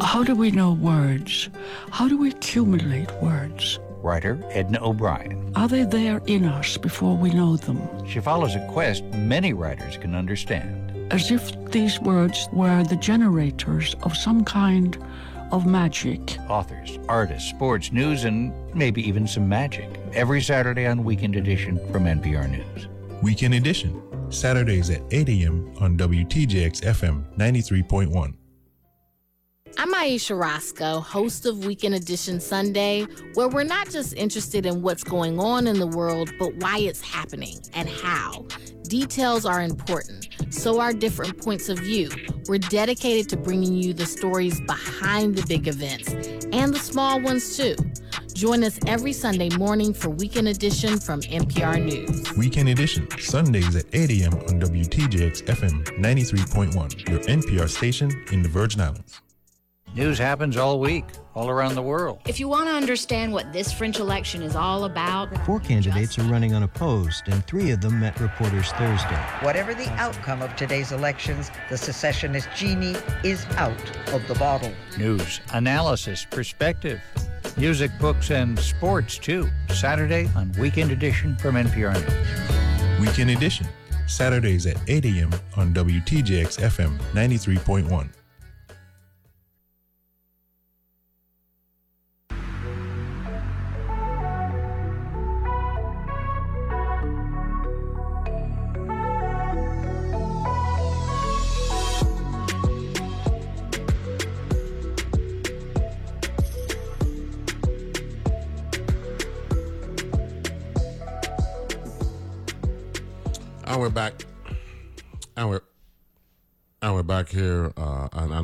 How do we know words? How do we accumulate words? Writer Edna O'Brien. Are they there in us before we know them? She follows a quest many writers can understand. as if these words were the generators of some kind of magic. Authors, artists, sports, news, and maybe even some magic. Every Saturday on Weekend Edition from NPR News. Weekend Edition, Saturdays at 8 a.m. on WTJX FM 93.1. I'm Ayesha Rascoe, host of Weekend Edition Sunday, where we're not just interested in what's going on in the world, but why it's happening and how. Details are important, so are different points of view. We're dedicated to bringing you the stories behind the big events and the small ones too. Join us every Sunday morning for Weekend Edition from NPR News. Weekend Edition, Sundays at 8 a.m. on WTJX FM 93.1, your NPR station in the Virgin Islands. News happens all week, all around the world. If you want to understand what this French election is all about, four candidates are running unopposed, and three of them met reporters Thursday. Whatever the outcome of today's elections, the secessionist genie is out of the bottle. News, analysis, perspective, music, books, and sports, too. Saturday on Weekend Edition from NPR News. Weekend Edition, Saturdays at 8 a.m. on WTJX FM 93.1.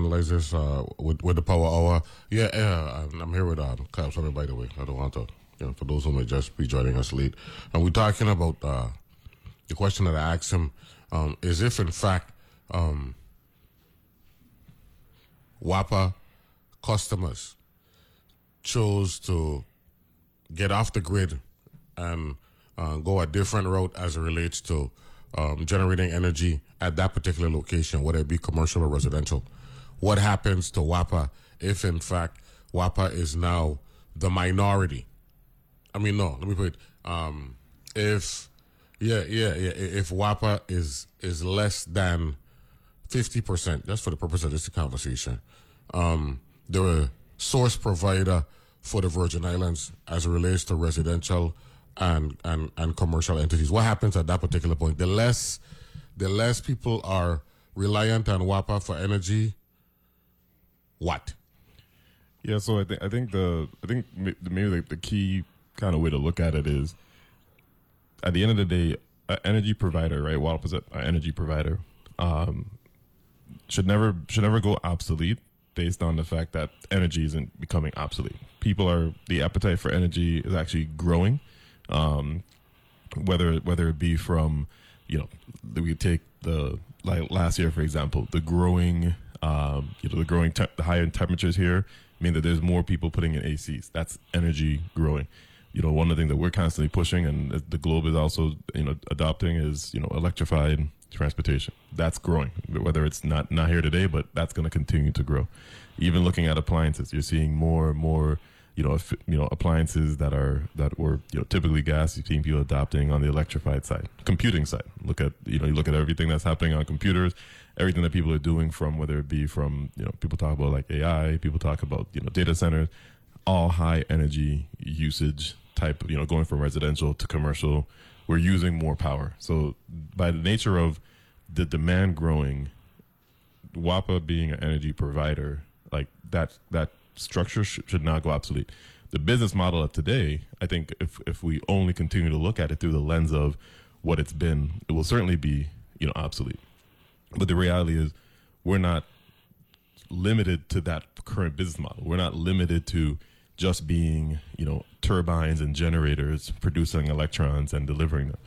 this uh, with with the Power Hour. Yeah, yeah. I'm, here with uh, Kyle Sutter, by the way. I don't want to, you know, for those who may just be joining us late. And we're talking about uh, the question that I asked him um, is if, in fact, um, WAPA customers chose to get off the grid and uh, go a different route as it relates to um, generating energy at that particular location, whether it be commercial or residential. What happens to WAPA if, in fact, WAPA is now the minority? I mean, no, let me put it. Um, if, yeah, yeah, yeah, if WAPA is is less than 50%, just for the purpose of this conversation, um, the source provider for the Virgin Islands as it relates to residential and, and, and commercial entities. What happens at that particular point? The less the less people are reliant on WAPA for energy, what? Yeah, so I think I think the I think maybe the, the key kind of way to look at it is at the end of the day, an energy provider, right? WAPA is an energy provider, um, should never should never go obsolete based on the fact that energy isn't becoming obsolete. People are the appetite for energy is actually growing. Um, whether whether it be from you know we take the like last year for example the growing um, you know the growing te- the higher temperatures here mean that there's more people putting in ACs that's energy growing. You know one of the things that we're constantly pushing and the globe is also you know adopting is you know electrified transportation. That's growing whether it's not not here today but that's going to continue to grow. Even looking at appliances you're seeing more and more you know, if, you know, appliances that are that were you know typically gas. You've seen people adopting on the electrified side, computing side. Look at you know, you look at everything that's happening on computers, everything that people are doing from whether it be from you know, people talk about like AI, people talk about you know, data centers, all high energy usage type. You know, going from residential to commercial, we're using more power. So by the nature of the demand growing, WAPA being an energy provider, like that that structure sh- should not go obsolete. The business model of today, I think, if if we only continue to look at it through the lens of what it's been, it will certainly be you know obsolete. But the reality is, we're not limited to that current business model. We're not limited to just being you know turbines and generators producing electrons and delivering them.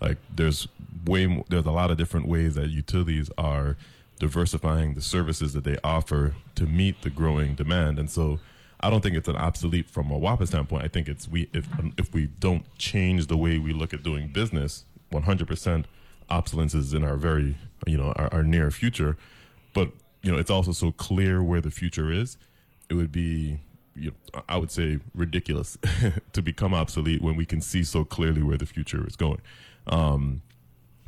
Like there's way more, there's a lot of different ways that utilities are diversifying the services that they offer to meet the growing demand. And so I don't think it's an obsolete from a WAPA standpoint. I think it's we if if we don't change the way we look at doing business, 100% obsolescence is in our very you know our, our near future. But you know it's also so clear where the future is. It would be you know, I would say ridiculous to become obsolete when we can see so clearly where the future is going. Um,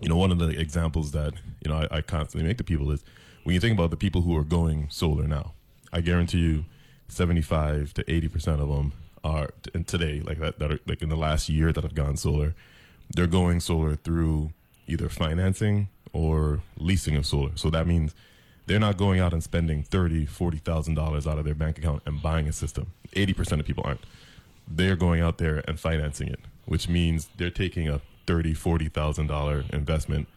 you know, one of the examples that you know I, I constantly make to people is when you think about the people who are going solar now. I guarantee you, seventy-five to eighty percent of them are and today like that that are like in the last year that have gone solar. They're going solar through either financing or leasing of solar. So that means they're not going out and spending thirty, forty thousand dollars out of their bank account and buying a system. Eighty percent of people aren't. They're going out there and financing it, which means they're taking a thirty, forty thousand dollar investment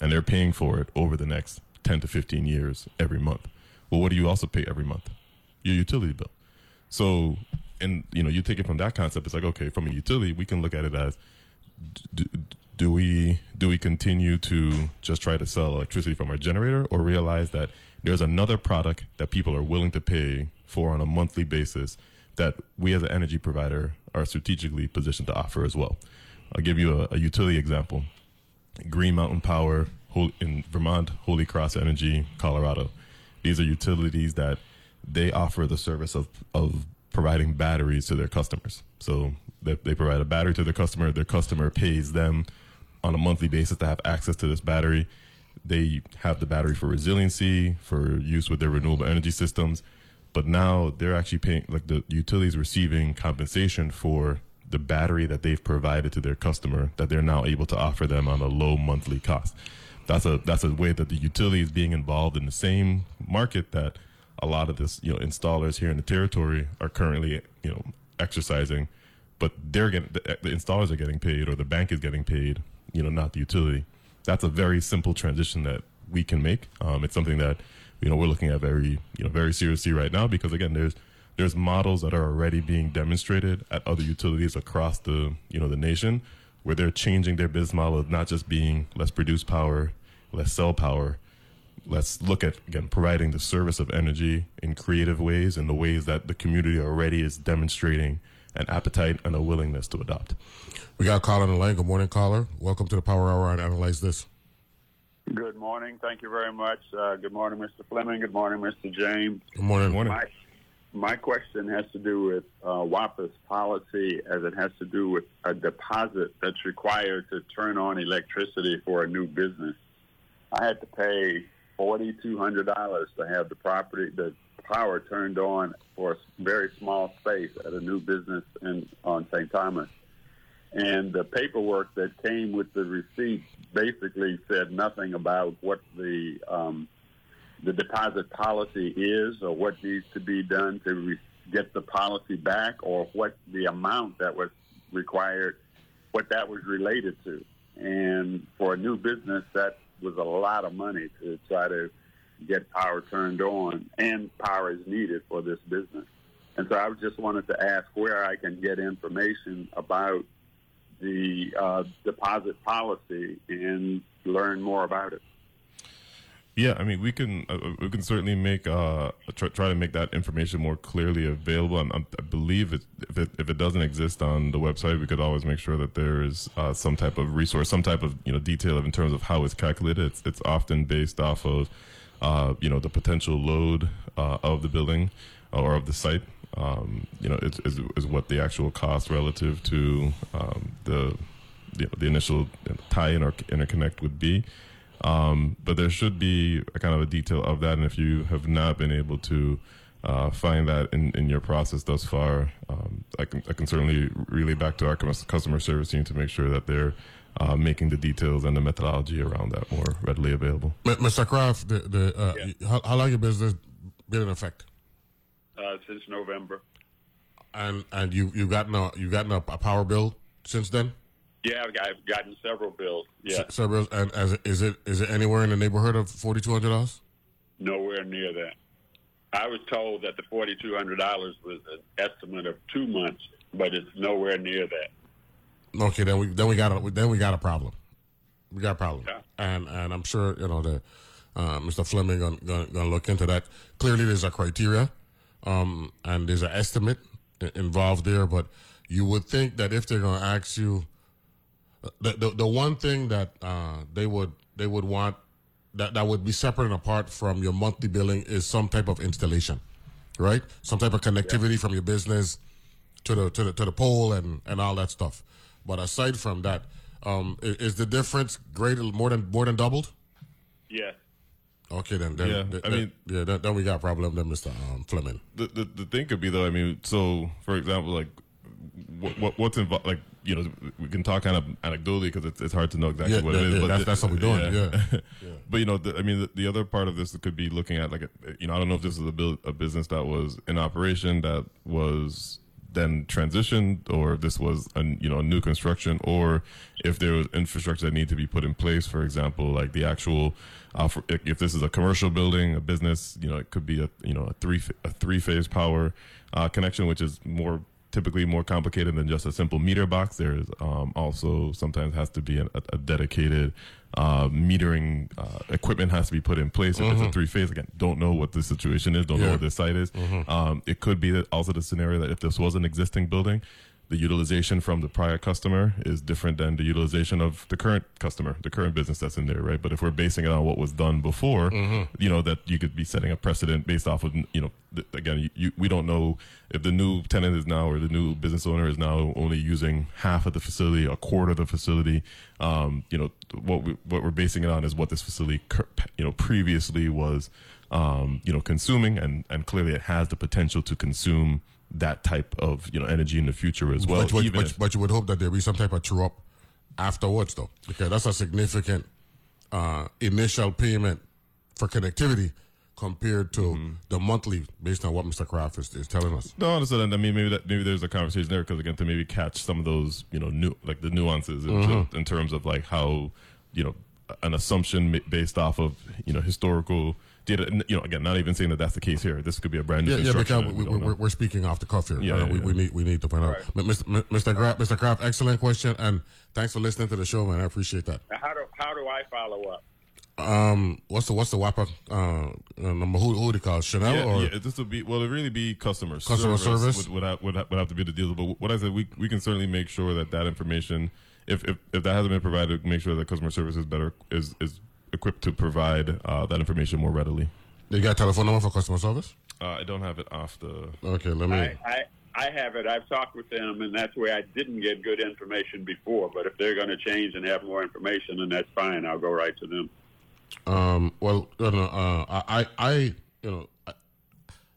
and they're paying for it over the next ten to fifteen years every month. Well, what do you also pay every month? Your utility bill. So, and you know, you take it from that concept. It's like okay, from a utility, we can look at it as do, do we do we continue to just try to sell electricity from our generator or realize that there's another product that people are willing to pay for on a monthly basis that we as an energy provider are strategically positioned to offer as well i'll give you a, a utility example green mountain power in vermont holy cross energy colorado these are utilities that they offer the service of, of providing batteries to their customers so they, they provide a battery to their customer their customer pays them on a monthly basis to have access to this battery. They have the battery for resiliency, for use with their renewable energy systems. But now they're actually paying, like the utilities receiving compensation for the battery that they've provided to their customer that they're now able to offer them on a low monthly cost. That's a that's a way that the utility is being involved in the same market that a lot of this you know installers here in the territory are currently you know exercising, but they're getting the, the installers are getting paid or the bank is getting paid you know, not the utility. That's a very simple transition that we can make. Um, it's something that you know we're looking at very you know very seriously right now because again, there's there's models that are already being demonstrated at other utilities across the you know the nation where they're changing their business model of not just being let's produce power, let's sell power. Let's look at again providing the service of energy in creative ways in the ways that the community already is demonstrating an appetite and a willingness to adopt. We got a caller on the line. Good morning, caller. Welcome to the Power Hour and Analyze This. Good morning. Thank you very much. Uh, good morning, Mr. Fleming. Good morning, Mr. James. Good morning. Good morning. My, my question has to do with uh, WAPA's policy as it has to do with a deposit that's required to turn on electricity for a new business. I had to pay $4,200 to have the property, the power turned on for a very small space at a new business in on St. Thomas. And the paperwork that came with the receipt basically said nothing about what the um, the deposit policy is, or what needs to be done to re- get the policy back, or what the amount that was required, what that was related to. And for a new business, that was a lot of money to try to get power turned on, and power is needed for this business. And so I just wanted to ask where I can get information about the uh, deposit policy and learn more about it. Yeah, I mean, we can uh, we can certainly make uh, try, try, to make that information more clearly available. And um, I believe it, if it if it doesn't exist on the website, we could always make sure that there is uh, some type of resource, some type of you know detail in terms of how it's calculated. It's it's often based off of uh, you know, the potential load uh, of the building or of the site. Um, you know, is, what the actual cost relative to um, the, the, the initial tie-in or interconnect would be. Um, but there should be a kind of a detail of that, and if you have not been able to uh, find that in, in your process thus far, um, I can I can certainly relay back to our customer service team to make sure that they're uh, making the details and the methodology around that more readily available. Mr. Kraft, the, the, uh, yeah. how, how, long your business been in effect? Uh, since November. And and you you gotten a you gotten a, a power bill since then? Yeah, I've, got, I've gotten several bills. Yeah, S- several. And as is it is it anywhere in the neighborhood of forty two hundred dollars? Nowhere near that. I was told that the forty two hundred dollars was an estimate of two months, but it's nowhere near that. Okay, then we then we got a then we got a problem. We got a problem, yeah. and and I'm sure you know the uh, Mr. Fleming gonna, gonna, gonna look into that. Clearly, there's a criteria, um, and there's an estimate involved there. But you would think that if they're gonna ask you, the the, the one thing that uh, they would they would want that that would be separate and apart from your monthly billing is some type of installation, right? Some type of connectivity yeah. from your business to the to the to the pole and and all that stuff. But aside from that, Um, i- is, the difference greater, more than more than doubled? Yeah. Okay, then. then Yeah, then- I mean- yeah, then, then we got a problem, then, Mister um, Fleming. the, the the thing could be though. I mean, so for example, like what, what what's involved? Like you know, we can talk kind of anecdotally because it's, it's hard to know exactly Yeah, what yeah, it is. yeah, but that's- that's what we're doing, yeah. But you know, the, I mean, the, the other part of this could be looking at like a, you know, I don't know if this is a, build, a business that was in operation that was then transitioned, or if this was a you know a new construction, or if there was infrastructure that need to be put in place. For example, like the actual, uh, for, if this is a commercial building, a business, you know, it could be a you know a three a three phase power uh, connection, which is more typically more complicated than just a simple meter box. There's um, also sometimes has to be a, a dedicated uh, metering uh, equipment has to be put in place. If it's a Mhm. three phase, again, don't know what the situation is, don't know Yeah. what this site is. Mhm. Um, it could be that also the scenario that if this was an existing building, the utilization from the prior customer is different than the utilization of the current customer, the current business that's in there, right? But if we're basing it on what was done before, Mhm. you know that you could be setting a precedent based off of you know th- again you, you, we don't know if the new tenant is now or the new business owner is now only using half of the facility a quarter of the facility um, you know what we, what we're basing it on is what this facility cur- you know previously was um, you know consuming and and clearly it has the potential to consume that type of you know energy in the future as well but, but, but, but you would hope that there be some type of true up afterwards, though, because that's a significant uh, initial payment for connectivity compared to Mm-hmm. the monthly, based on what Mr. Kraft is, is telling us. No, understood. I mean, maybe that maybe there's a conversation there because again, to maybe catch some of those, you know, new like the nuances in, Mhm. in terms of like how, you know, an assumption based off of you know historical data. and, You know, again, not even saying that that's the case here. This could be a brand new Yeah, yeah, construction. because we, we we, don't we're, we're speaking off the cuff here. Yeah, Uh, yeah, we, yeah. we need we need to find out. But Mr. M- Mr. Kraft, Mr. Kraft, excellent question, and thanks for listening to the show, man. I appreciate that. Now, how do how do I follow up? Um, what's the what's the WAPA uh, uh, number? Who who do you call it? Chanel yeah, or yeah, this would be well. It really be customer Customer service? Would, would, have, would, have, would have to be the deal. But what I said, we we can certainly make sure that that information, if if, if that hasn't been provided, make sure that customer service is better is is equipped to provide uh, that information more readily. you got a telephone number for customer service? Uh, I don't have it off the. Okay, let me. I, I I have it. I've talked with them, and that's where I didn't get good information before. But if they're going to change and have more information, then that's fine. I'll go right to them. Um, well, you know, uh, I, I, you know, I,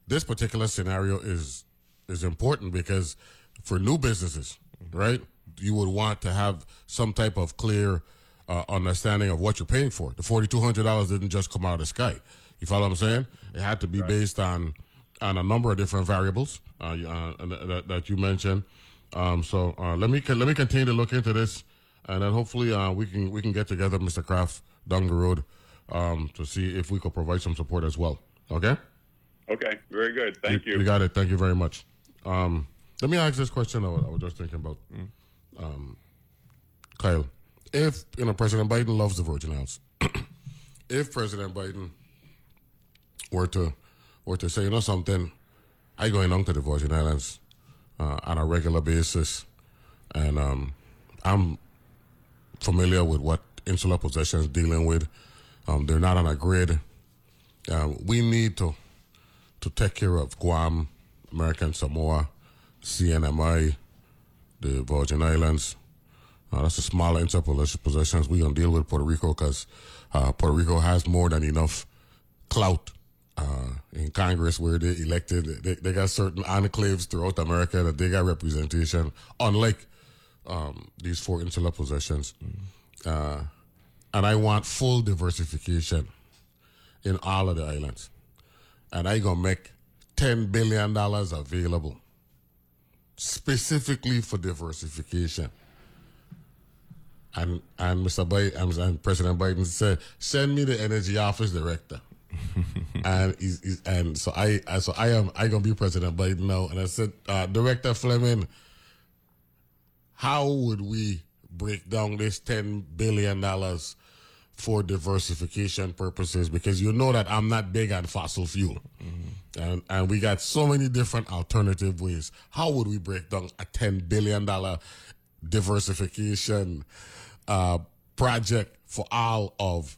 this particular scenario is is important because for new businesses, right, you would want to have some type of clear uh, understanding of what you're paying for. The forty two hundred dollars didn't just come out of the sky. You follow what I'm saying? It had to be based on on a number of different variables uh, uh, that, that you mentioned. Um, so uh, let me let me continue to look into this, and then hopefully uh, we can we can get together, Mr. Kraft, down the road, um, to see if we could provide some support as well. Okay. Okay, very good. Thank you. You got it. Thank you very much. Um, let me ask this question. I was, I was just thinking about, um, Kyle. If you know President Biden loves the Virgin Islands, if President Biden were to were to say, you know something, I going on to the Virgin Islands uh, on a regular basis, and um, I'm familiar with what insular possessions dealing with. Um, they're not on a grid. Uh, we need to to take care of Guam, American Samoa, CNMI, the Virgin Islands. Uh, that's the smaller interpossessions possessions. We're going to deal with Puerto Rico because uh, Puerto Rico has more than enough clout uh, in Congress where they elected. They, they got certain enclaves throughout America that they got representation, unlike um, these four insular possessions. Uh, and I want full diversification in all of the islands. And I going to make $10 billion available specifically for diversification. And and Mr. Biden and President Biden said, "Send me the energy office director." and he's, he's, and so I I- so I am I gonna be President Biden now. And I said, uh, Director Fleming, how would we break down this ten billion dollars for diversification purposes? Because you know that I'm not big on fossil fuel, and and we got so many different alternative ways. How would we break down a ten billion dollar diversification uh, project for all of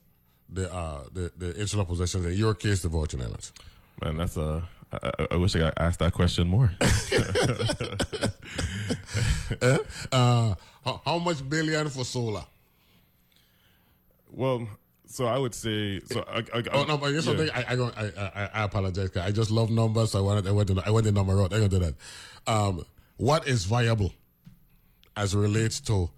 the uh, the, the insular possessions? In your case, the Virgin Islands. Man, that's a I, I wish I got asked that question more. Uh, how, how much billion for solar? Well, so I would say so. I, I, oh no, but here's something. I I, I I I apologize. I just love numbers. So I wanted I went to I went the number route. I'm gonna do that. Um, what is viable as it relates to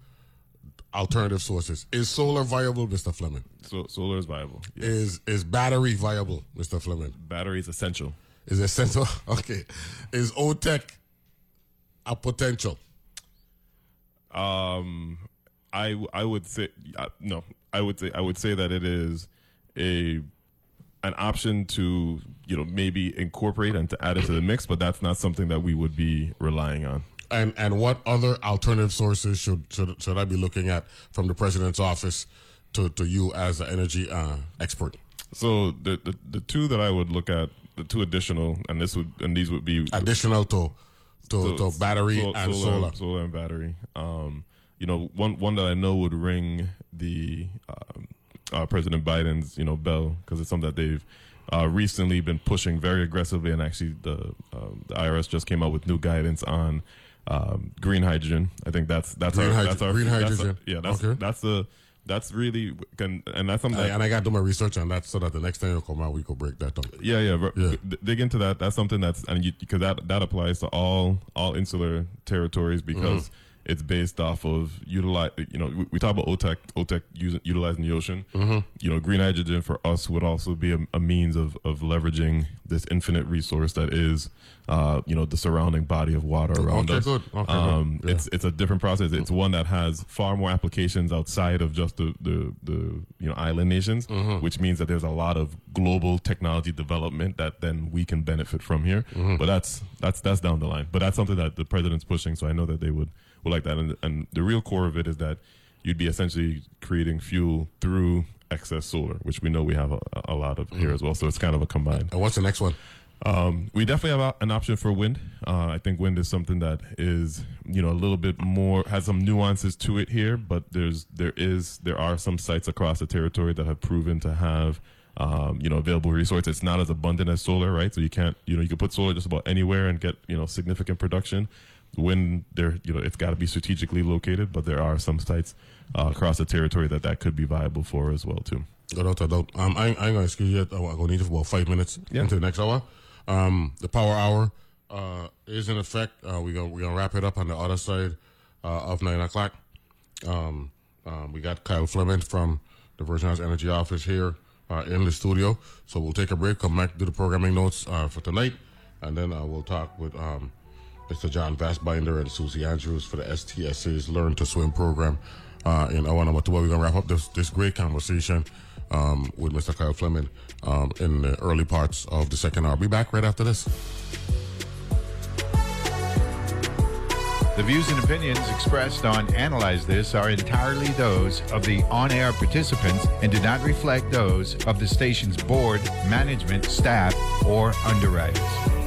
alternative sources? Is solar viable, Mr. Fleming? So solar is viable. Is is battery viable, Mr. Fleming? Battery is essential. Is essential? Okay. Is OTEC a potential? Um, I I would say uh, no. I would say I would say that it is a an option to you know maybe incorporate and to add it to the mix, but that's not something that we would be relying on. And and what other alternative sources should should should I be looking at from the president's office to, to you as an energy uh, expert? So the, the the two that I would look at, the two additional, and this would and these would be Additional to to, to battery sol- and solar. solar and battery. Um, you know, one one that I know would ring the um, uh, President Biden's you know bell because it's something that they've uh, recently been pushing very aggressively, and actually the um, the IRS just came out with new guidance on um, green hydrogen. I think that's that's Green our, that's our green that's our- hydrogen. yeah, that's Okay. that's the that's really can and that's something I- that, and I got to do my research on that so that the next time you come out, we could break that down. yeah, yeah, Yeah. d- Dig into that. That's something that's and you, because that that applies to all all insular territories because Mhm. It's based off of utilize. You know, we, we talk about OTEC, OTEC using, utilizing the ocean. Mhm. You know, green hydrogen for us would also be a, a means of of leveraging this infinite resource that is, uh, you know, the surrounding body of water around Okay, us. good. Okay, um, good. Yeah. It's it's a different process. It's one that has far more applications outside of just the the, the you know island nations, Mhm. which means that there's a lot of global technology development that then we can benefit from here. Mhm. But that's that's that's down the line. But that's something that the president's pushing. So I know that they would would like that. And and the real core of it is that you'd be essentially creating fuel through excess solar, which we know we have a, a lot of here as well. So it's kind of a combined. And what's the next one? Um, we definitely have an option for wind. Uh, I think wind is something that is, you know, a little bit more has some nuances to it here, but there's there is there are some sites across the territory that have proven to have, um, you know, available resources. It's not as abundant as solar, right? So you can't, you know, you can put solar just about anywhere and get, you know, significant production. Wind, there, you know, it's got to be strategically located, but there are some sites uh, across the territory that that could be viable for as well too. Without a doubt. Um, I, ain't gonna excuse you. I'm gonna need you for about five minutes Yeah. into the next hour. Um, the power hour uh, is in effect. Uh, we're gonna we're gonna wrap it up on the other side uh, of nine o'clock. Um, um, we got Kyle Fleming from the Virgin Islands Energy Office here uh, in the studio. So we'll take a break, come back, do the programming notes uh, for tonight, and then uh, we'll talk with um, Mr. John Vastbinder and Susie Andrews for the STSA's Learn to Swim program. Uh, in two, we're going to wrap up this, this great conversation um, with Mr. Kyle Fleming um, in the early parts of the second hour. Be back right after this. The views and opinions expressed on Analyze This are entirely those of the on air participants and do not reflect those of the station's board, management, staff, or underwriters.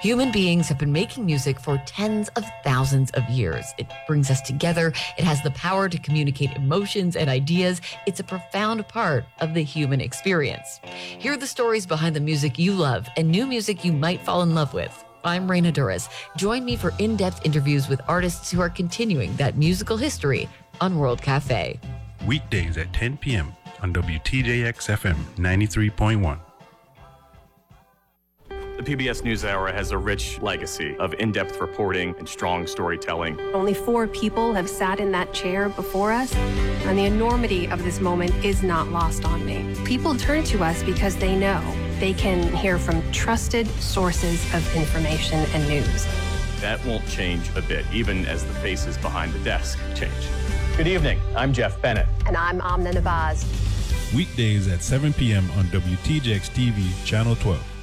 Human beings have been making music for tens of thousands of years. It brings us together. It has the power to communicate emotions and ideas. It's a profound part of the human experience. Hear the stories behind the music you love and new music you might fall in love with. I'm Raina Douris. Join me for in depth interviews with artists who are continuing that musical history on World Cafe. Weekdays at 10 p.m. on WTJX FM 93.1. The PBS NewsHour has a rich legacy of in depth reporting and strong storytelling. Only four people have sat in that chair before us, and the enormity of this moment is not lost on me. People turn to us because they know they can hear from trusted sources of information and news. That won't change a bit, even as the faces behind the desk change. Good evening. I'm Jeff Bennett. And I'm Amna Nawaz. Weekdays at 7 p.m. on WTJX TV, Channel 12.